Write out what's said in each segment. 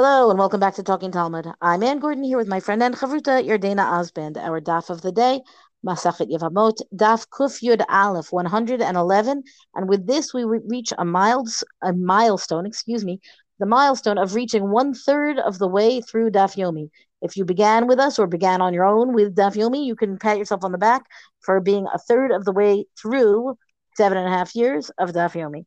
Hello and welcome back to Talking Talmud. I'm Ann Gordon here with my friend and chavruta Yardena Osband. Our daf of the day, Masachet Yevamot, daf Kuf Yud Aleph, 111. And with this, we reach a miles a milestone. Excuse me, the milestone of reaching one third of the way through Daf Yomi. If you began with us or began on your own with Daf Yomi, you can pat yourself on the back for being a third of the way through seven and a half years of Daf Yomi.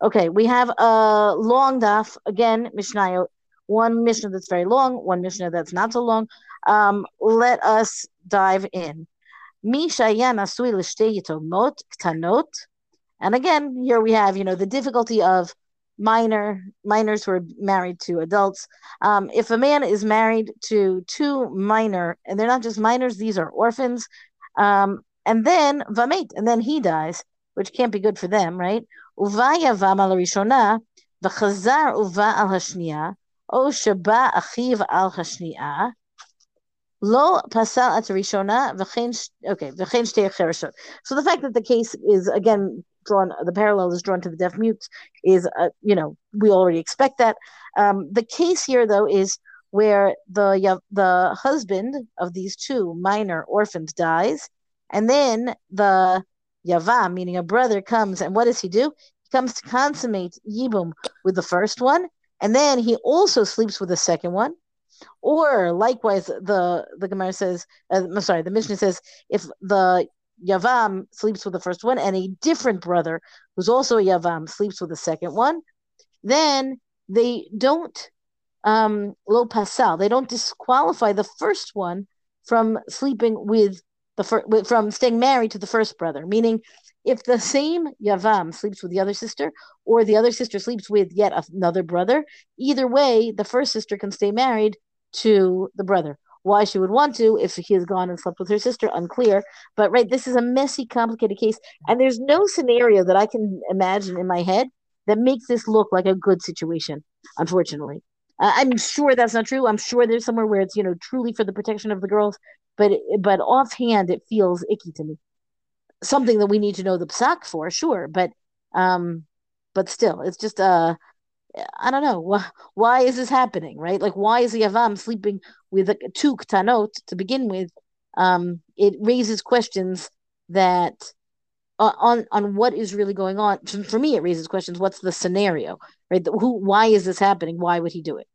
Okay, we have a long daf again, Mishnayot one Mishnah that's very long, one Mishnah that's not so long. Um, let us dive in. And again, here we have, you know, the difficulty of minor minors who are married to adults. Um, if a man is married to two minor, and they're not just minors, these are orphans, um, and then vamate, and then he dies, which can't be good for them, right? Uvaya vam al rishona, v'chazar uva al hashniya, או שבא אחיו על השנייה, לא פסל את הראשונה, וכן, okay, וכן שתי חרשות. So the fact that the case is, again, drawn, the parallel is drawn to the deaf mute is, uh, you know, we already expect that. Um, the case here, though, is where the the husband of these two minor orphans dies, and then the yavam, meaning a brother, comes, and what does he do? He comes to consummate yibum with the first one, and then he also sleeps with the second one. Or likewise, the the Gemara says, uh, I'm sorry, the Mishnah says, if the Yavam sleeps with the first one and a different brother who's also a Yavam sleeps with the second one, then they don't um, lo pasal, they don't disqualify the first one from sleeping with the fir- from staying married to the first brother. Meaning, if the same Yavam sleeps with the other sister, or the other sister sleeps with yet another brother, either way, the first sister can stay married to the brother. Why she would want to if he has gone and slept with her sister, unclear. But right, this is a messy, complicated case, and there's no scenario that I can imagine in my head that makes this look like a good situation. Unfortunately, uh, I'm sure that's not true. I'm sure there's somewhere where it's you know truly for the protection of the girls, but but offhand it feels icky to me something that we need to know the psak for, sure, but um, but still, it's just uh, I don't know why, why is this happening, right? Like, why is the Yavam sleeping with a two ktanot to begin with? Um, it raises questions that uh, on on what is really going on. For me, it raises questions. What's the scenario, right? Who? Why is this happening? Why would he do it?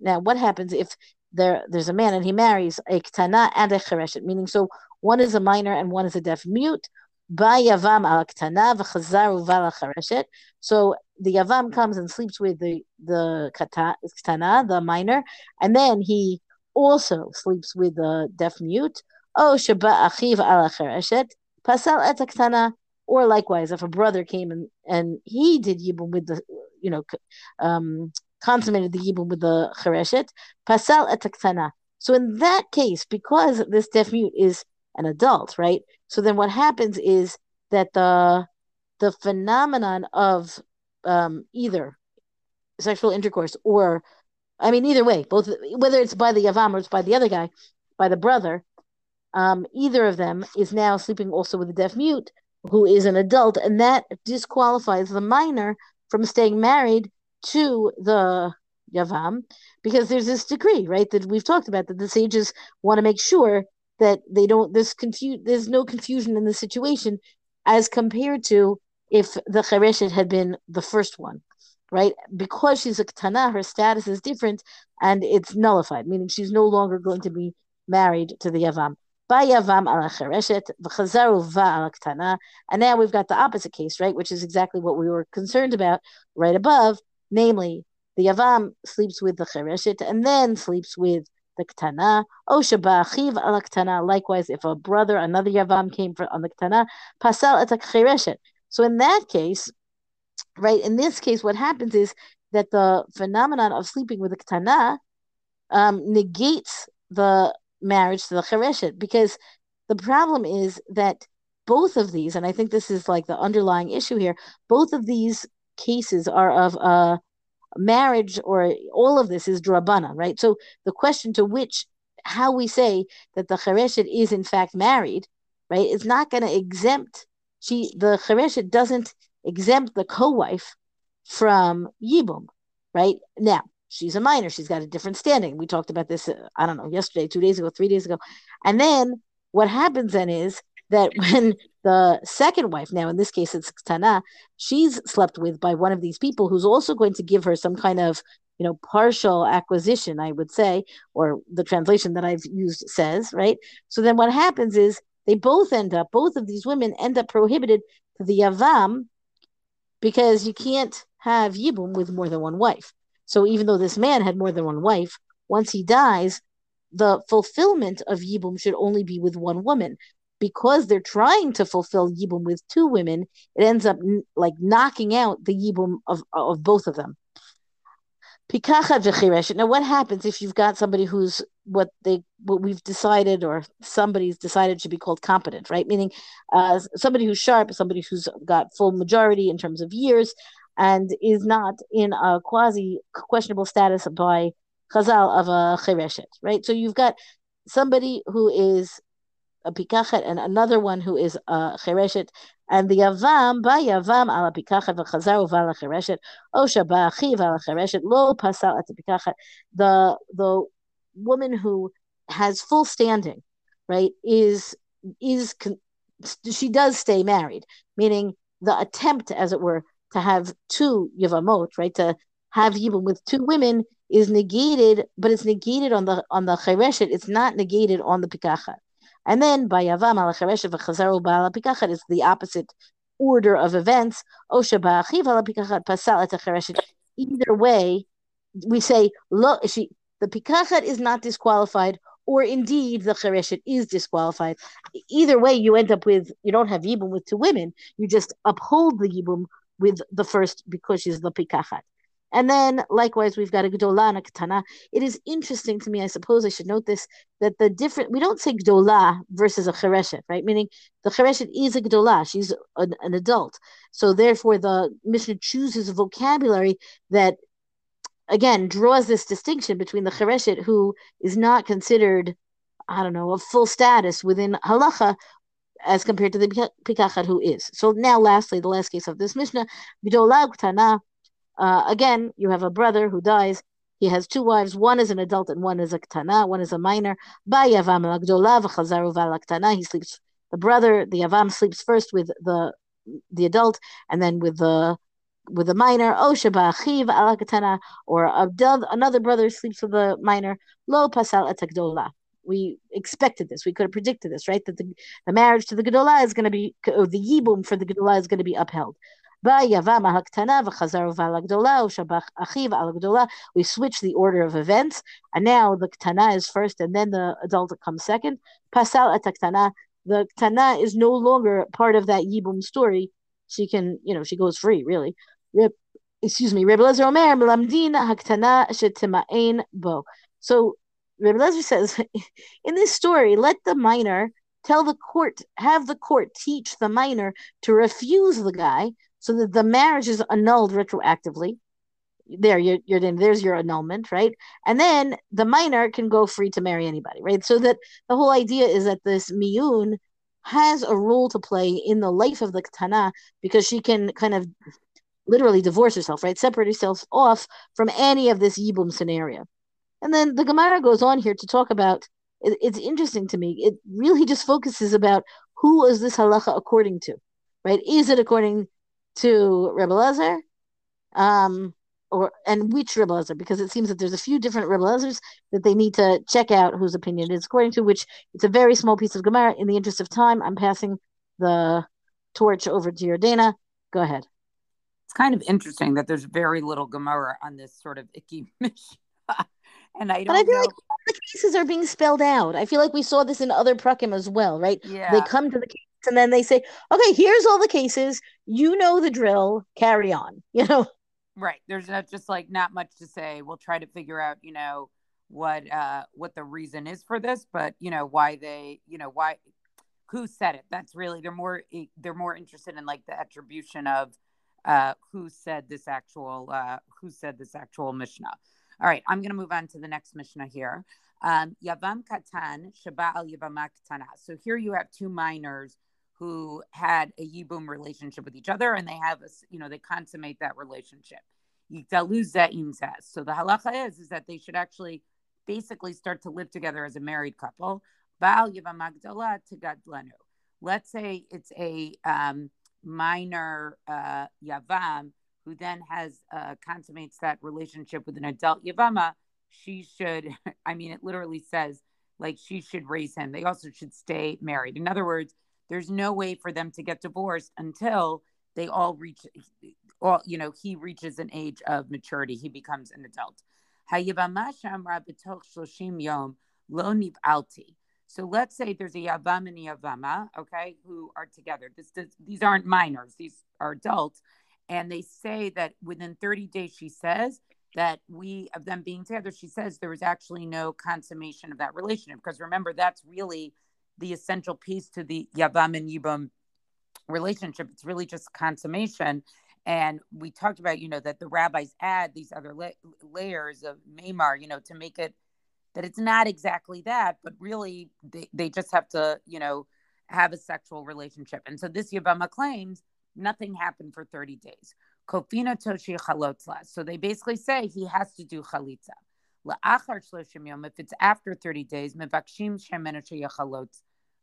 Now, what happens if there there's a man and he marries a ktana and a chereshet, meaning so one is a minor and one is a deaf mute. So the yavam comes and sleeps with the the katana, the minor, and then he also sleeps with the deaf mute. Oh, shaba achiv chereshet pasal et ktana. Or likewise, if a brother came and, and he did yibum with the, you know, um, consummated the yibum with the chereshet, pasal et ktana. So in that case, because this deaf mute is an adult, right? So then what happens is that the the phenomenon of um, either sexual intercourse or I mean either way, both whether it's by the Yavam or it's by the other guy, by the brother, um, either of them is now sleeping also with a deaf mute who is an adult, and that disqualifies the minor from staying married to the Yavam because there's this decree, right, that we've talked about that the sages want to make sure that they don't there's there's no confusion in the situation as compared to if the Chereshet had been the first one, right? Because she's a Ketana, her status is different and it's nullified, meaning she's no longer going to be married to the Yavam. Yavam ala Chereshet, v'chazaru va And now we've got the opposite case, right? Which is exactly what we were concerned about right above, namely the Yavam sleeps with the Chereshet and then sleeps with the Ktana. O Shabachiv al Ktana. Likewise, if a brother, another Yavam came for, on the Ktana, Pasal et Chereshet. So in that case, right, in this case, what happens is that the phenomenon of sleeping with the Ktana um, negates the marriage to the Chereshet because the problem is that both of these, and I think this is like the underlying issue here, both of these cases are of uh, marriage or all of this is drabana, right? So the question to which how we say that the chereshet is in fact married, right, is not going to exempt she the chereshet doesn't exempt the co-wife from yibum, right? Now she's a minor. She's got a different standing. We talked about this, uh, I don't know, yesterday, two days ago, three days ago. And then what happens then is that when the second wife, now in this case it's Tana, she's slept with by one of these people who's also going to give her some kind of you know partial acquisition i would say or the translation that i've used says right? So then what happens is they both end up both of these women end up prohibited to the yavam because you can't have yibum with more than one wife. So even though this man had more than one wife once he dies the fulfillment of yibum should only be with one woman because they're trying to fulfill yibum with two women it ends up like knocking out the yibum of, of both of them. Now, what happens if you've got somebody who's what they what we've decided or somebody's decided should be called competent, right? Meaning, uh, somebody who's sharp, somebody who's got full majority in terms of years, and is not in a quasi questionable status by Chazal of a chireshet, right? So you've got somebody who is a pikachet and another one who is a chereshet. And the yavam, by yavam ala pikachet v'chazar uva la chereshet, osha ba achiv ala chereshet, lo pasal at pikachet. The, the woman who has full standing, right, is, is, she does stay married, meaning the attempt, as it were, to have two yavamot, right, to have yibum with two women is negated, but it's negated on the on the chereshet. It's not negated on the pikachet. And then by Yavam al v'chazaru ba'al pikachat is the opposite order of events. Osha ba'achiv al pikachat pasal et Either way, we say lo, she, the pikachat is not disqualified, or indeed the chereshet is disqualified. Either way, you end up with you don't have yibum with two women. You just uphold the yibum with the first because she's the pikachat. And then likewise, we've got a Gdola and a Ketana. It is interesting to me, I suppose I should note this, that the different, we don't say Gdola versus a Chereshet, right? Meaning the Chereshet is a Gdola, she's an, an adult. So therefore, the Mishnah chooses a vocabulary that, again, draws this distinction between the Chereshet, who is not considered, I don't know, a full status within Halacha, as compared to the Pikachat, who is. So now, lastly, the last case of this Mishnah, uh, again, you have a brother who dies. He has two wives. One is an adult and one is a ktana. One is a minor. He sleeps. The brother, the yavam, sleeps first with the the adult, and then with the with the minor. Or another brother sleeps with the minor. Lo pasal etakdola. We expected this. We could have predicted this, right? That the, the marriage to the gedola is going to be, or the yibum for the gedola is going to be upheld. We switch the order of events, and now the ktana is first, and then the adult comes second. Pasal et The ktana is no longer part of that yibum story. She can, you know, she goes free, really. excuse me. Rebbe Lezer Omer, Melamdin haktana shetima'ain bo. So Rebbe Lezer says, in this story, let the minor tell the court, have the court teach the minor to refuse the guy so that the marriage is annulled retroactively. There, you're, you're there's your annulment, right? And then the minor can go free to marry anybody, right? So that the whole idea is that this miyun has a role to play in the life of the katana because she can kind of literally divorce herself, right? Separate herself off from any of this yibum scenario. And then the Gemara goes on here to talk about. It, it's interesting to me. It really just focuses about who is this halacha according to, right? Is it according to Rebbe Lezer, um, or and which Rebbe Lezer, because it seems that there's a few different Rebbe Lezers that they need to check out whose opinion it is according to. Which it's a very small piece of Gemara. In the interest of time, I'm passing the torch over to Yardena. Go ahead. It's kind of interesting that there's very little Gemara on this sort of icky and I don't. But I feel know. like the cases are being spelled out. I feel like we saw this in other prakim as well, right? Yeah. They come to the case and then they say, okay, here's all the cases. You know the drill. Carry on. You know. Right. There's not just like not much to say. We'll try to figure out, you know, what uh what the reason is for this, but you know why they, you know, why who said it. That's really they're more they're more interested in like the attribution of uh who said this actual uh who said this actual Mishnah. All right, I'm going to move on to the next Mishnah here. Um, Yavam Katan, Shabal Yavama Katana. So here you have two minors who had a Yibum relationship with each other and they have a, you know, they consummate that relationship. So the halacha is, is that they should actually basically start to live together as a married couple. Let's say it's a um, minor uh, yavam who then has uh, consummates that relationship with an adult yavama. She should, I mean, it literally says like she should raise him. They also should stay married. In other words, there's no way for them to get divorced until they all reach, all, you know, he reaches an age of maturity. He becomes an adult. So let's say there's a Yavam and a Yavama, okay, who are together. This, these aren't minors, these are adults. And they say that within 30 days, she says that we, of them being together, she says there was actually no consummation of that relationship. Because remember, that's really the essential piece to the Yavam and Yibam relationship. It's really just consummation. And we talked about, you know, that the rabbis add these other la- layers of Maimar, you know, to make it that it's not exactly that, but really they, they just have to, you know, have a sexual relationship. And so this Yavama claims nothing happened for 30 days. Kofina toshi chalotzla. So they basically say he has to do chalitza. La'achar shloshim yom, If it's after 30 days, mevakshim shemenu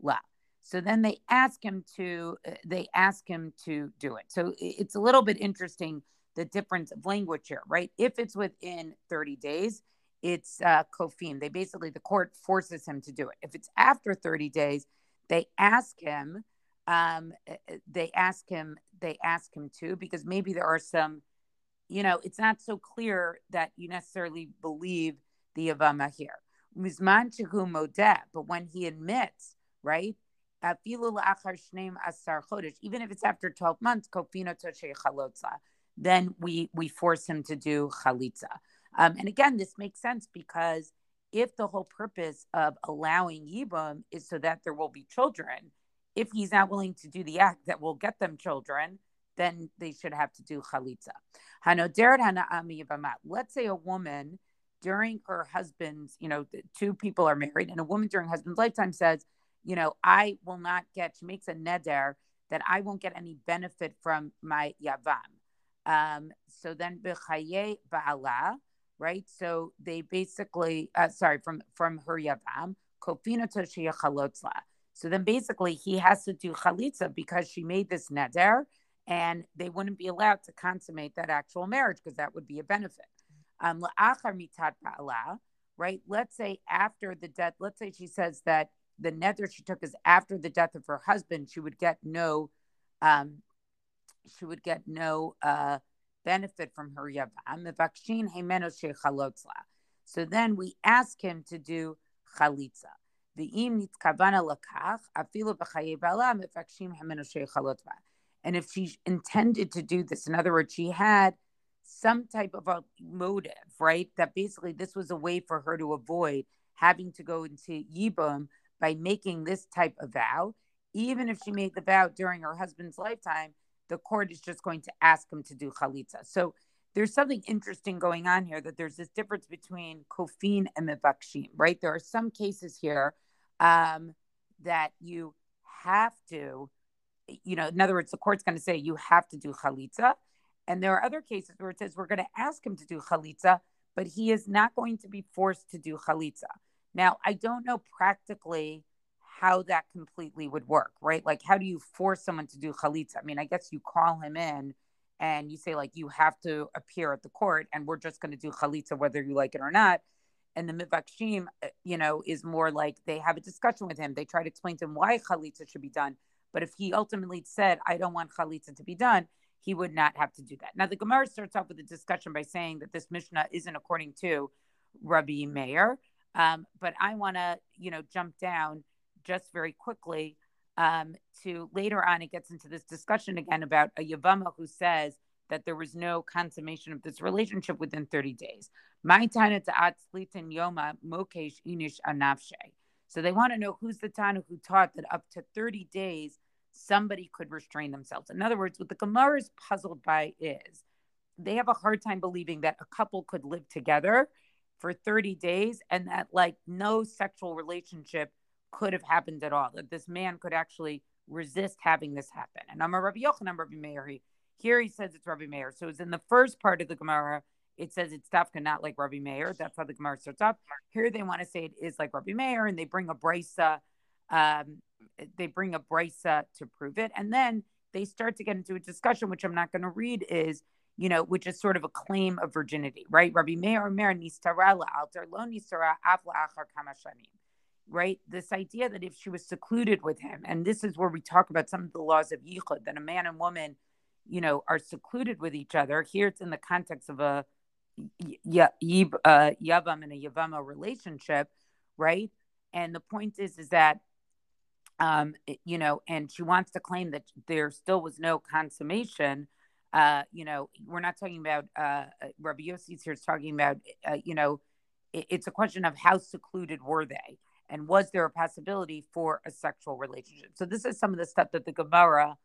la. So then they ask him to uh, they ask him to do it. So it's a little bit interesting the difference of language here, right? If it's within 30 days, it's uh, kofim. They basically the court forces him to do it. If it's after 30 days, they ask him. Um, uh, uh, they ask him. They ask him to because maybe there are some. You know, it's not so clear that you necessarily believe the yavama here. Mizman but when he admits, right, even if it's after 12 months, then we, we force him to do chalitza. Um, and again, this makes sense because if the whole purpose of allowing Yibam is so that there will be children, if he's not willing to do the act that will get them children, then they should have to do chalitza. Let's say a woman during her husband's, you know, two people are married, and a woman during husband's lifetime says, you know, I will not get, she makes a neder that I won't get any benefit from my yavam. Um, so then right? So they basically, uh, sorry, from from her yavam, kofina toshia chalotzla. So then basically he has to do chalitza because she made this neder and they wouldn't be allowed to consummate that actual marriage because that would be a benefit. Um, right? Let's say after the death, let's say she says that the neder she took is after the death of her husband, she would get no, um, she would get no uh, benefit from her yavam. So then we ask him to do chalitza. And if she intended to do this, in other words, she had some type of a motive, right? That basically this was a way for her to avoid having to go into Yibum by making this type of vow, even if she made the vow during her husband's lifetime, the court is just going to ask him to do chalitza. So there's something interesting going on here that there's this difference between kofin and mevakshim, right? There are some cases here um, that you have to, you know, in other words, the court's going to say you have to do chalitza. And there are other cases where it says we're going to ask him to do chalitza, but he is not going to be forced to do chalitza. Now, I don't know practically how that completely would work, right? Like, how do you force someone to do chalitza? I mean, I guess you call him in and you say, like, you have to appear at the court and we're just going to do chalitza whether you like it or not. And the mivakshim, uh, you know, is more like they have a discussion with him. They try to explain to him why chalitza should be done. But if he ultimately said, I don't want chalitza to be done, he would not have to do that. Now, the Gemara starts off with a discussion by saying that this Mishnah isn't according to Rabbi Meir. Um, but I want to, you know, jump down just very quickly um, to later on. It gets into this discussion again about a Yavama who says that there was no consummation of this relationship within 30 days. My Tana Yoma Mokesh Inish Anafshe. So they want to know who's the Tana who taught that up to 30 days somebody could restrain themselves. In other words, what the Gemara is puzzled by is they have a hard time believing that a couple could live together for 30 days and that like no sexual relationship could have happened at all that this man could actually resist having this happen and i'm a rabbi yochanan rabbi meir Here he says it's Rabbi Meir. So it's in the first part of the Gemara. It says it's Dafka, not like Rabbi Meir. That's how the Gemara starts off. Here they want to say it is like Rabbi Meir, and they bring a brisa. Um, they bring a brisa to prove it, and then they start to get into a discussion, which I'm not going to read. Is you know, which is sort of a claim of virginity, right? Rabbi Meir Meir nistara alter lo nistara afla achar kamashanim right? This idea that if she was secluded with him, and this is where we talk about some of the laws of yichud, that a man and woman, you know, are secluded with each other. Here it's in the context of a y- y- uh, yavam and a yavama relationship, right? And the point is, is that, um, you know, and she wants to claim that there still was no consummation. Uh, you know, we're not talking about uh, Rabbi Yossi's here is talking about, uh, you know, it's a question of how secluded were they and was there a possibility for a sexual relationship? So this is some of the stuff that the Gemara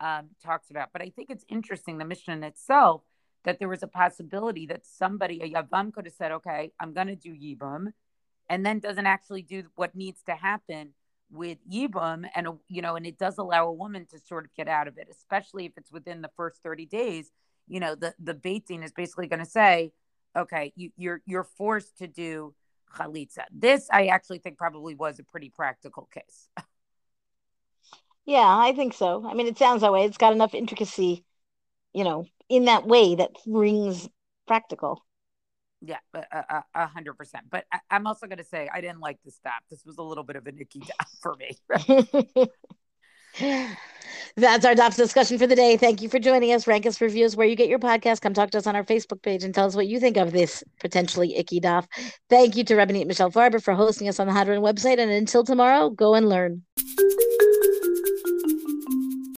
um, talks about. But I think it's interesting the Mishnah itself that there was a possibility that somebody a yavam could have said, "Okay, I'm going to do yibum," and then doesn't actually do what needs to happen with yibum, and you know, and it does allow a woman to sort of get out of it, especially if it's within the first 30 days. You know, the the beit din is basically going to say, "Okay, you, you're you're forced to do." chalitza. This, I actually think, probably was a pretty practical case. yeah, I think so. I mean, it sounds that way. It's got enough intricacy, you know, in that way that rings practical. Yeah, a hundred percent. But I, am also going to say I didn't like the stop. This was a little bit of a Nikki for me. That's our DAF discussion for the day. Thank you for joining us. Rank us reviews where you get your podcast. Come talk to us on our Facebook page and tell us what you think of this potentially icky DAF. Thank you to Rabbanit Michelle Farber for hosting us on the Hadran website. And until tomorrow, go and learn.